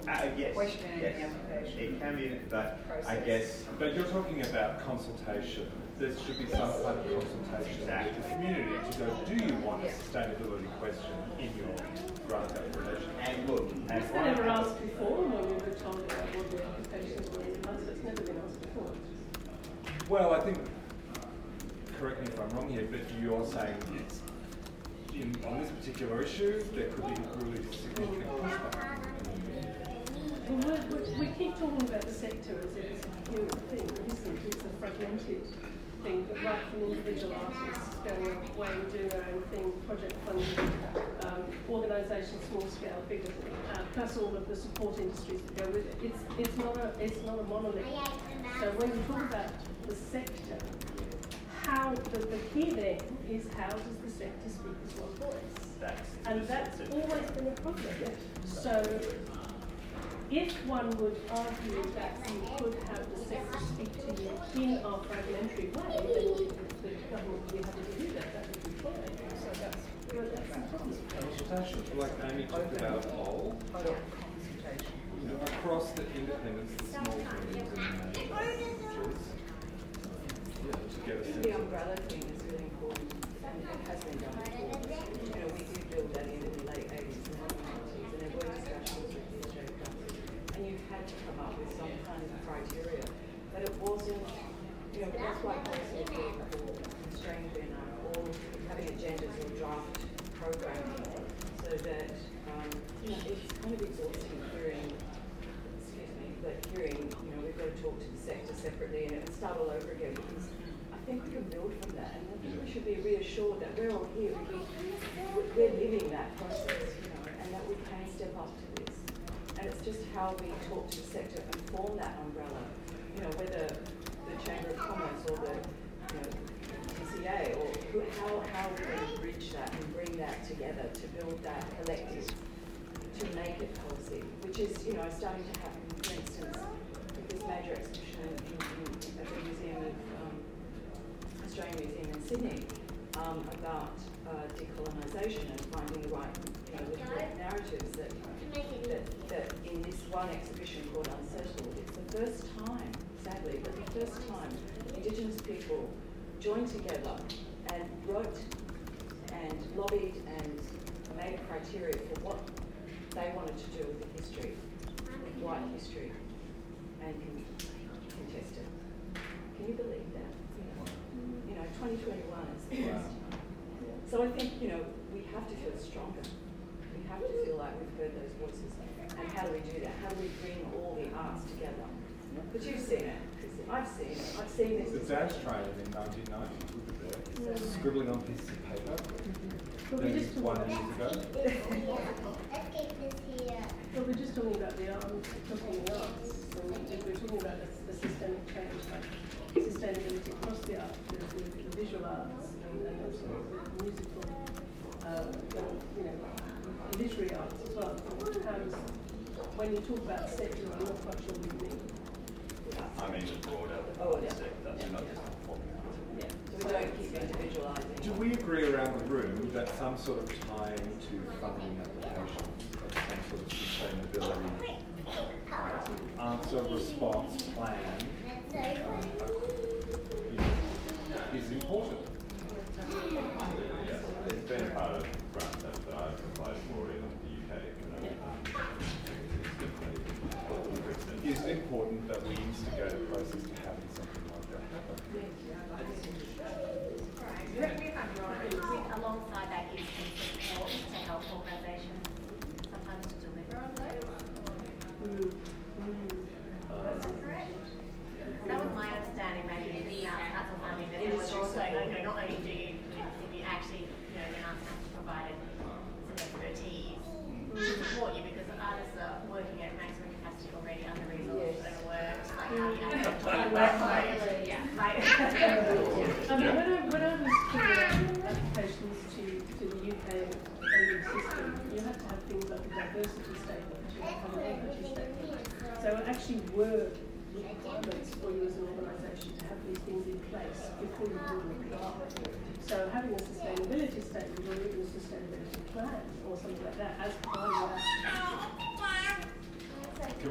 Uh, yes. Questioning the yes. It can be, but I guess But you're talking about consultation. There should be some kind of consultation with the community to go, do you want a sustainability question in your grant application? and look, and It's never asked before when we were told about what the applications were in us, it's never been asked before. Well, I think, correct me if I'm wrong here, but you're saying it's, in, on this particular issue, there could be really significant pushback. Well, we're, we're, we keep talking about the sector as if it's a human thing, it isn't, it's a fragmented thing, but right from individual artists going away and doing their own thing, project funding, um, organisations, small scale, bigger, uh, plus all of the support industries that go with it. It's, it's not a, it's not a monolith. So when you talk about the sector, how, the, the key then is how does the sector speak as one voice? that's. And that's always been a problem. So if one would argue that you could have the sector speak to you in our fragmentary way, then the government would be happy to do that. That would be fine. So that's, well, that's the problem. Consultation, like Amy talked about a poll, consultation. you know, across the independents, the small teams and managers, yeah, to get a sense The umbrella thing is really important, and it has been done before. You know, we did build that in in the late eighties and early nineties, and there were discussions with the Australian council, and you had to come up with some kind of criteria, but it wasn't, you know, that's why policy people constrained in are all having agendas or draft programming, so that, um, you know, it's kind of exhausting hearing excuse me, but hearing, you know, we've got to talk to the sector separately and it would start all over again because I think we can build from that and I think we should be reassured that we're all here because we're living that process, you know, and that we can step up to this. And it's just how we talk to the sector form that umbrella, you know, whether the Chamber of Commerce or the, you know, TCA or who, how, how to bridge that and bring that together to build that collective to make it policy, which is, you know, starting to happen, for instance, with this major exhibition in, in, at the Museum of, um, Australian Museum in Sydney, um, about, uh, decolonisation and finding the right, you know, the narratives that, that, that in this one exhibition called Unsettled, it's the first time, sadly, but the first time Indigenous people joined together and wrote and lobbied and made criteria for what they wanted to do with the history, with white history, and con- contest it. Can you believe that? You know, 2021 is the first time. So I think, you know, we have to feel stronger have to feel like we've heard those voices. And how do we do that? How do we bring all the arts together? But you've seen it. I've seen it. I've seen this. The Dash tried it in 1990 with scribbling on pieces of paper. But we're just one. Well, we're just talking about the arts, talking arts, and we're talking about the, the systemic change, like sustainability across the arts, the, the visual arts, and, and also the musical, um, you know, literary arts as well. Sometimes when you talk about secular, I'm not quite sure what you mean. I mean just broader. Oh, yeah. That's yeah. not just yeah. So we don't keep individualising. Do we agree around the room that some sort of time to funding applications, some sort of sustainability answer response plan um, is important? Yeah, it's been part of we to go to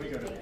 we go. to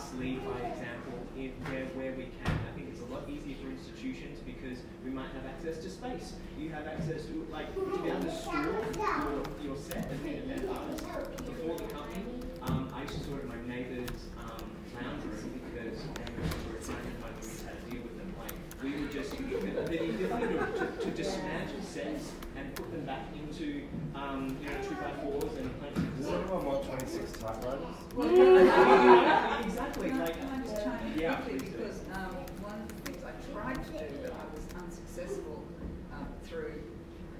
us lead by example in where, where we can. I think it's a lot easier for institutions because we might have access to space. You have access to, like, to be able to store your, your set as an before the company. Um, I used to store it in my neighbour's um, lounge room because they were trying to find ways how to deal with them. Like, we would just, the, the to, to dismantle sets and put them back into, um, you know, two by fours and plenty Does anyone want 26 typewriters? exactly. Like, Can I just chime in yeah, quickly because um, one of the things I tried to do but I was unsuccessful um, through,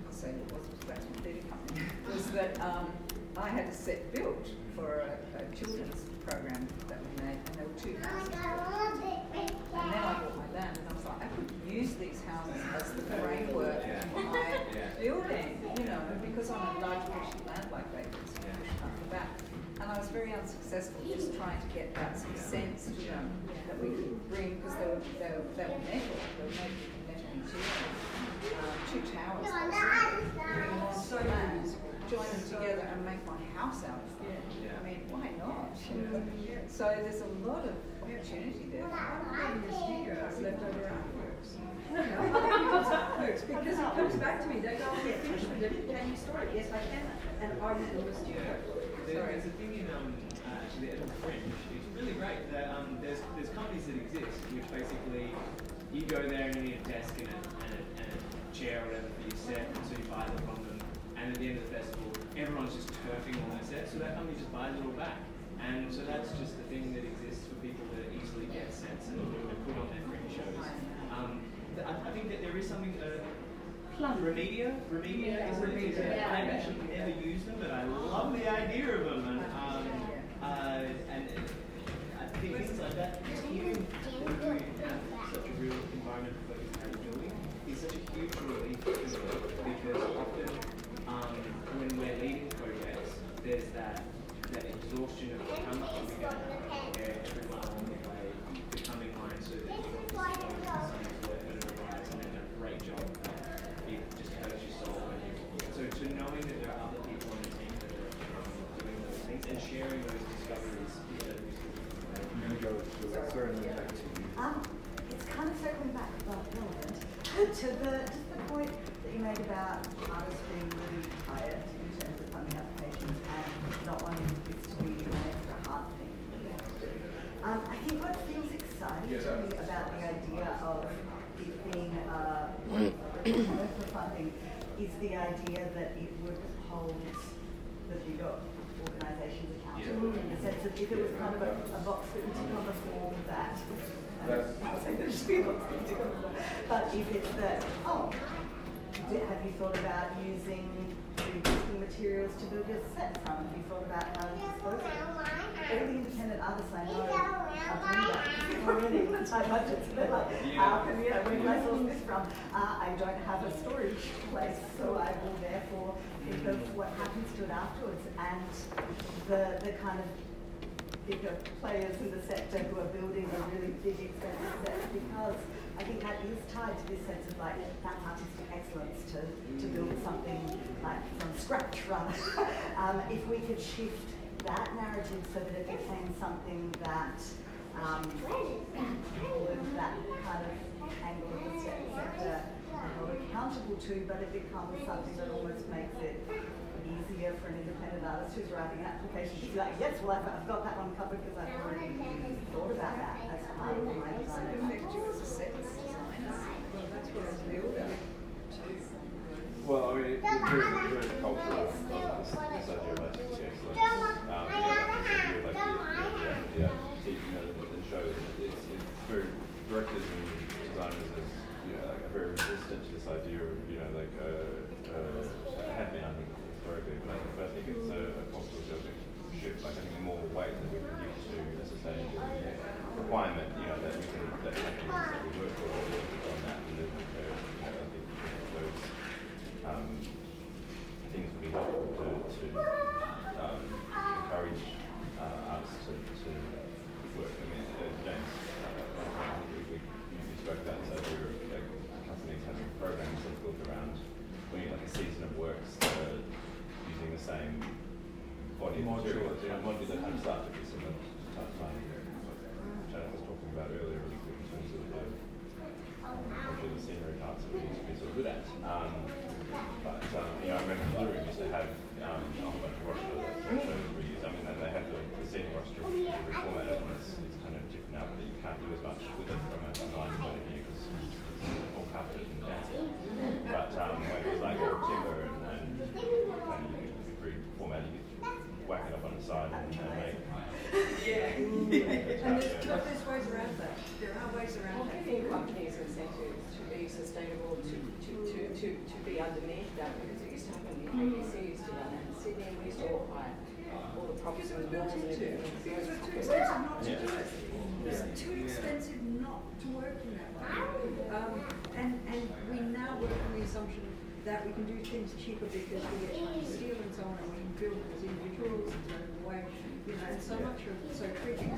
I'll say it wasn't back to theatre company, was that um, I had a set built for a, a children's program that we made and there were two houses. And then I bought my land I was like, I could use these houses as the framework for my building, you know, because on a large piece of land like that, it's pushed up the back. And I was very unsuccessful just trying to get that sort of sense to them that we could bring, because they were, they were, they were metal, they were made from metal material. Um, two towers, basically. bring them so land, join them together and make my house out of them. I mean, why not? So there's a lot of opportunity there. It's leftover artworks. artworks because it comes back to me. They go, "Oh, we're finished with it. Can you store it? Yes, I can. And I will list you. There, Sorry. There's a thing in um, uh, the Fringe. It's really great. That, um, there's there's companies that exist which basically you go there and you need a desk and a, and a, and a chair or whatever for your set, and so you buy them from them. And at the end of the festival, everyone's just turfing on their set, so that company just buys it all back. And so that's just the thing that exists for people that easily get sets and, and put on their fringe shows. Um, I, I think that there is something. Uh, Remedia, Remedia is, a, is a, Yeah. I've actually never used them, but I love the idea of them. And, um, uh, and uh, I think things like that, just hearing people who have such a real environment for accountability is such a huge relief to me because often um, when we're leading projects, there's that that exhaustion of how much we going to have to prepare everyone along the way, becoming mine so that you can just focus on something's work and rise and then a great job. It just hurts your soul. And you, so to knowing that there are other people on the team that are um, doing those things and sharing those discoveries is a I'm going to go with Alexa and then back to you. Um, it's kind of circling back, but relevant, to the, just the point that you made about artists being really tired in terms of funding applications and not wanting this to be an extra hard thing. Um, I think what feels exciting to me about the idea of it being uh, funding is the idea that it would hold the bigger organisations accountable. In the sense that if it was kind of a, a box that would tick on the form that That's- I'll say there's two boxes that tick on the form, but if it's that, oh, have you thought about using materials to build your set from? if you thought about how to dispose of it? All the independent artists I know are doing that. Already with tight budgets, they're like, how can, you know, where do I source this from? Uh, I don't have a storage place, so I will therefore think of what happens to it afterwards. And the, the kind of bigger players in the sector who are building a really big expensive sets because I think that is tied to this sense of like that artistic excellence to, to build something like from scratch rather. um, if we could shift that narrative so that it became something that um, was that kind of angle of the se- sector held accountable to, but it becomes something that almost makes it easier for an independent artist who's writing an application to be like, yes, well, I've, I've got that one covered because I've already thought about that as part of my design. Affect you as a set designer. That's what a builder too. Well, I mean, of, idea of. Um, know, the, the it's, very, directors and designers you know, like, very resistant to this idea of, you know, like, uh, uh, but I think it's a, like, more weight that we can to requirement, you know, that we can, that to, to um, encourage uh, us to, to work. I mean, uh, James, uh, we, we spoke about this earlier, like, uh, uh, companies having programs that built around doing like a season of works using the same body of material, modular kind of stuff Yeah. And there's, but there's ways around that. There are ways around that. giving companies incentives to to be sustainable, to, to, to, to, to be underneath that, because it used to happen in ABC used to run that in Sydney, we used to all hire all the props and walls and everything. Because it's too expensive not to do it. It's too expensive not to work in that way. Um, and, and we now work on the assumption that we can do things cheaper because we get Chinese steel and so on, and we can build as individuals and so away. You know, so much of, so treating,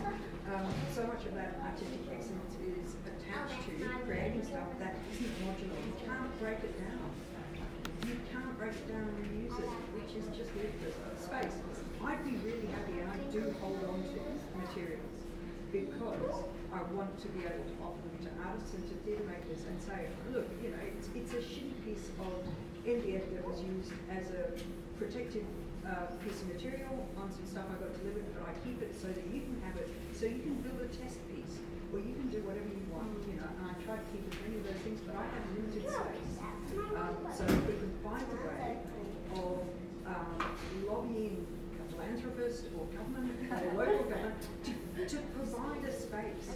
um, so much of that artistic excellence is attached to creating stuff that isn't modular. You can't break it down. You can't break it down and reuse it, which is just ludicrous. Space. I'd be really happy, and I do hold on to materials because I want to be able to offer them to artists and to theatre makers and say, look, you know, it's, it's a shitty piece of MDF that was used as a protective uh, piece of material on some stuff I got delivered, but I keep it so that you can have it, so you can build a test piece, or you can do whatever you want, you know, and I try to keep as many of those things, but I have limited space. Um, so if we can find a way of um, lobbying a philanthropist or government or local government to, to provide a space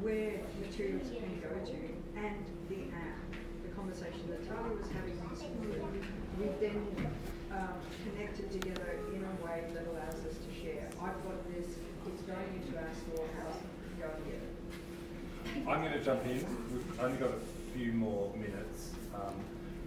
where materials can go to and the app, the conversation that Talia was having this morning, we then um, connected together in a way that allows us to share. I've got this, it's going into our storehouse, go and get it. I'm going to jump in. We've only got a few more minutes. Um,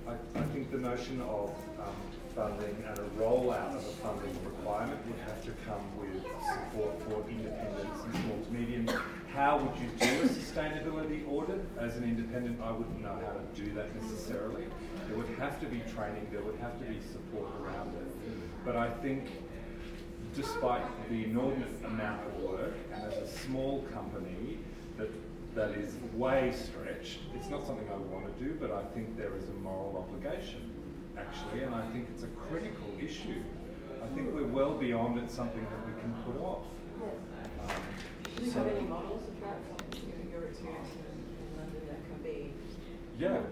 I, I think the notion of um, funding and a rollout of a funding requirement would have to come with support for independents and small to medium. How would you do a sustainability audit? As an independent, I wouldn't know how to do that necessarily. There would have to be training, there would have to be support around it. But I think despite the enormous amount of work, and as a small company that that is way stretched, it's not something I want to do, but I think there is a moral obligation, actually, and I think it's a critical issue. I think we're well beyond it something that we can put off. Um, Do you so- have any models of that your, your experience in, London that can be Yeah, that?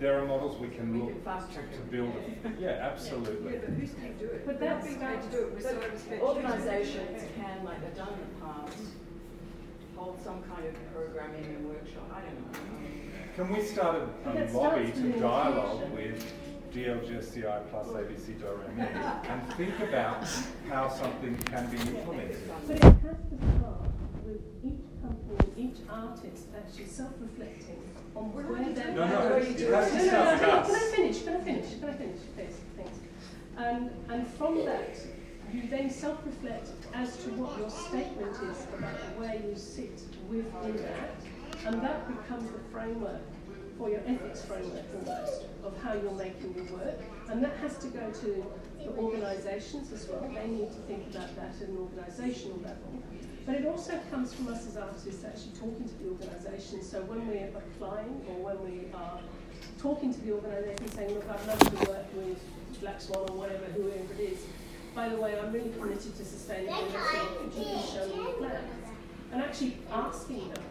There are models we can We look can fast to, track to it. build. A, yeah, absolutely. Yeah, but who's going to do it? But that's not being paid to do it. We're so. Organisations can, like they've done in the past, hold some kind of programming and workshop. I don't know. Can we start a, a lobby to dialogue with DLGSCI plus ABC Do Re and think about how something can be implemented? But it has to start with each company, each artist actually self-reflecting on where they're No, no, going. it has to no, no, start no, with can, I- us. can I finish? Can I finish? Can I finish, please? Thanks. And, um, and from that, you then self-reflect as to what your statement is about where you sit within that, and that becomes the framework for your ethics framework almost of how you're making your work, and that has to go to the organisations as well. They need to think about that at an organisational level. But it also comes from us as artists actually talking to the organisation. So when we're applying or when we are talking to the organisation saying, look, I'd love to work with Black Swan or whatever, whoever it is. By the way, I'm really committed to sustainability. Could you please show me your plan? And actually asking them,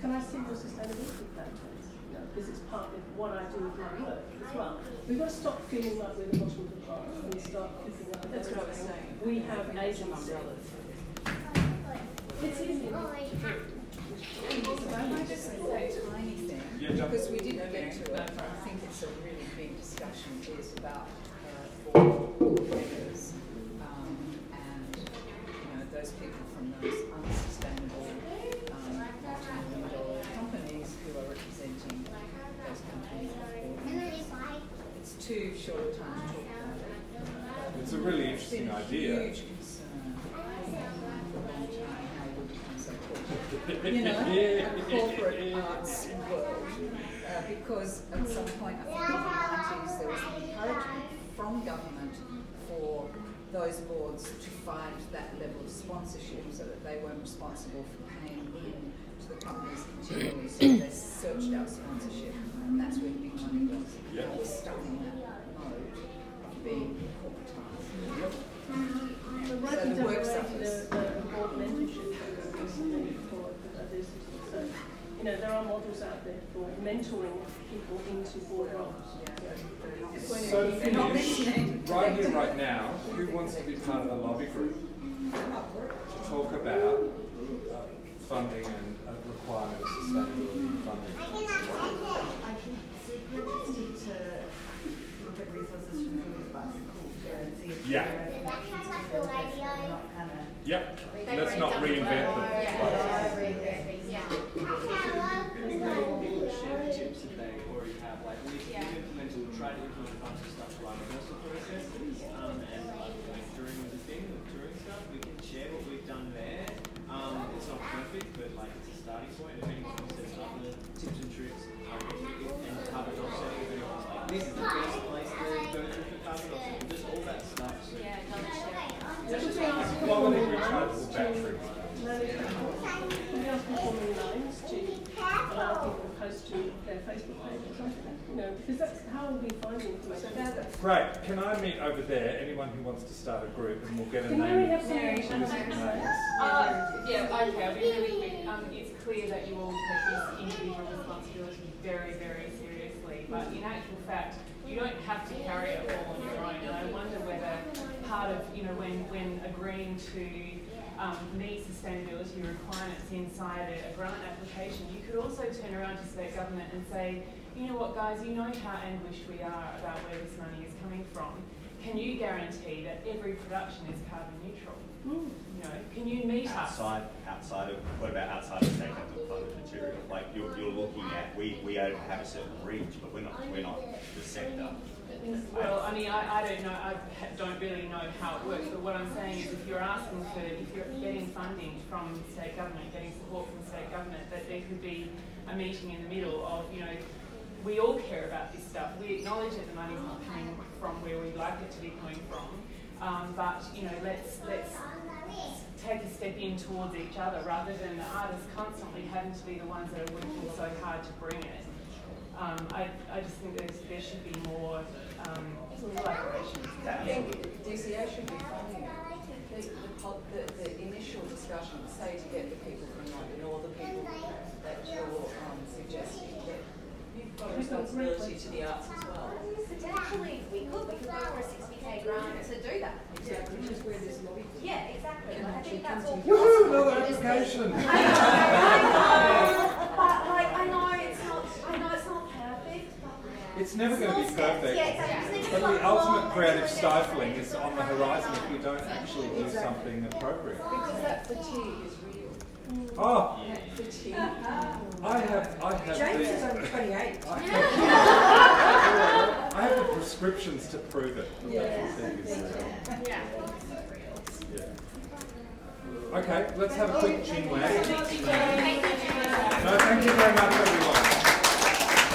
can I see your sustainability plan, please? Because it's part of what I do with my work as well. We've got to stop feeling like we're the bottom of the class and start picking up. That's what I was saying. We have Bring in some agency. umbrellas. It's easy. Can I just say a tiny thing? Yeah, jump. Because we didn't get to it, I think it's a really big discussion, is about uh, for um, and, you know, those people from those unsustainable um, multi-million dollar companies who are representing those companies. It's too short a time to talk about it. It's a really interesting idea. huge concern for a long time how we become so corporate. You know, a corporate arts world. Uh, because at some point, I think in the nineties, there was an encouragement from government for those boards to find that level of sponsorship so that they weren't responsible for paying in to the companies continually. So they searched out sponsorship and that's where big money was. Yeah. We're stuck in that mode of being corporatized. So So Rosie the work does stuff the, is. the board mentorship program recently for for this. So, you know, there are models out there for mentoring people into board roles. So to finish, right here, right now, who wants to be part of the lobby group? To talk about uh, funding and uh, a requirement of sustainability funding. I think super interested to look at resources from the bicycle and see if Yeah. there are connections between the best and not kind of. Yep, let's not reinvent the share tips and like, like during the thing, the touring stuff, we can share what we've done there. It's not perfect, but like it's a starting point. If anyone wants to set other tips and tricks, and carbon offsetting, if anyone's like, this is the best place to go to for carbon offsetting, just all that stuff. So Yeah, knowledge sharing. quality rechargeable batteries. manage we ask people in lines to allow people to post to their Facebook page or something, you know, because that's how we find information. Great, can I meet over there, anyone who wants to start a group and we'll get a Can Mary name. have some Mary, can List of names. Uh, yeah, okay, I'll be really quick. Um, it's clear that you all take this individual responsibility very, very seriously, but in actual fact, you don't have to carry it all on your own. And I wonder whether part of, you know, when, when agreeing to um, meet sustainability requirements inside a, a grant application, you could also turn around to state government and say, you know what, guys, you know how anguished we are about where this money is coming from. Can you guarantee that every production is carbon neutral? Mm. You know, can you meet us? Outside, outside of, what about outside of state government funded material? Like you're, you're looking at, we, we have a certain reach, but we're not, we're not the sector. Well, I mean, I, I don't know, I don't really know how it works, but what I'm saying is if you're asking for, if you're getting funding from state government, getting support from state government, that there could be a meeting in the middle of, you know, we all care about this stuff. We acknowledge that the money's not coming from where we'd like it to be coming from, um, but, you know, let's, let's take a step in towards each other rather than the artists constantly having to be the ones that are working so hard to bring it. Um, I, I just think there's, there should be more um, collaboration. I think DCA should be funding. The, the, the, the initial discussion, say to get the people from London or the people that you're um, suggesting, that got a responsibility to the arts as well. Potentially, we could, we could go for a sixty K grant to do that. Exactly, which is where this lobby. Yeah, exactly, like, I think that's all Woohoo, possible. another application. I know, but like, I know it's not, I know it's not perfect, but. It's never going to be perfect. Yeah, exactly. But the ultimate creative stifling is on the horizon if we don't actually do something appropriate. Because that fatigue is real. Oh, That fatigue. I have, I have James the, is only twenty-eight. I have, I have the prescriptions to prove it. Yeah. that fatigue is real. Yeah. Yeah. Okay, let's have a quick chin wag. No, thank you very much, everyone.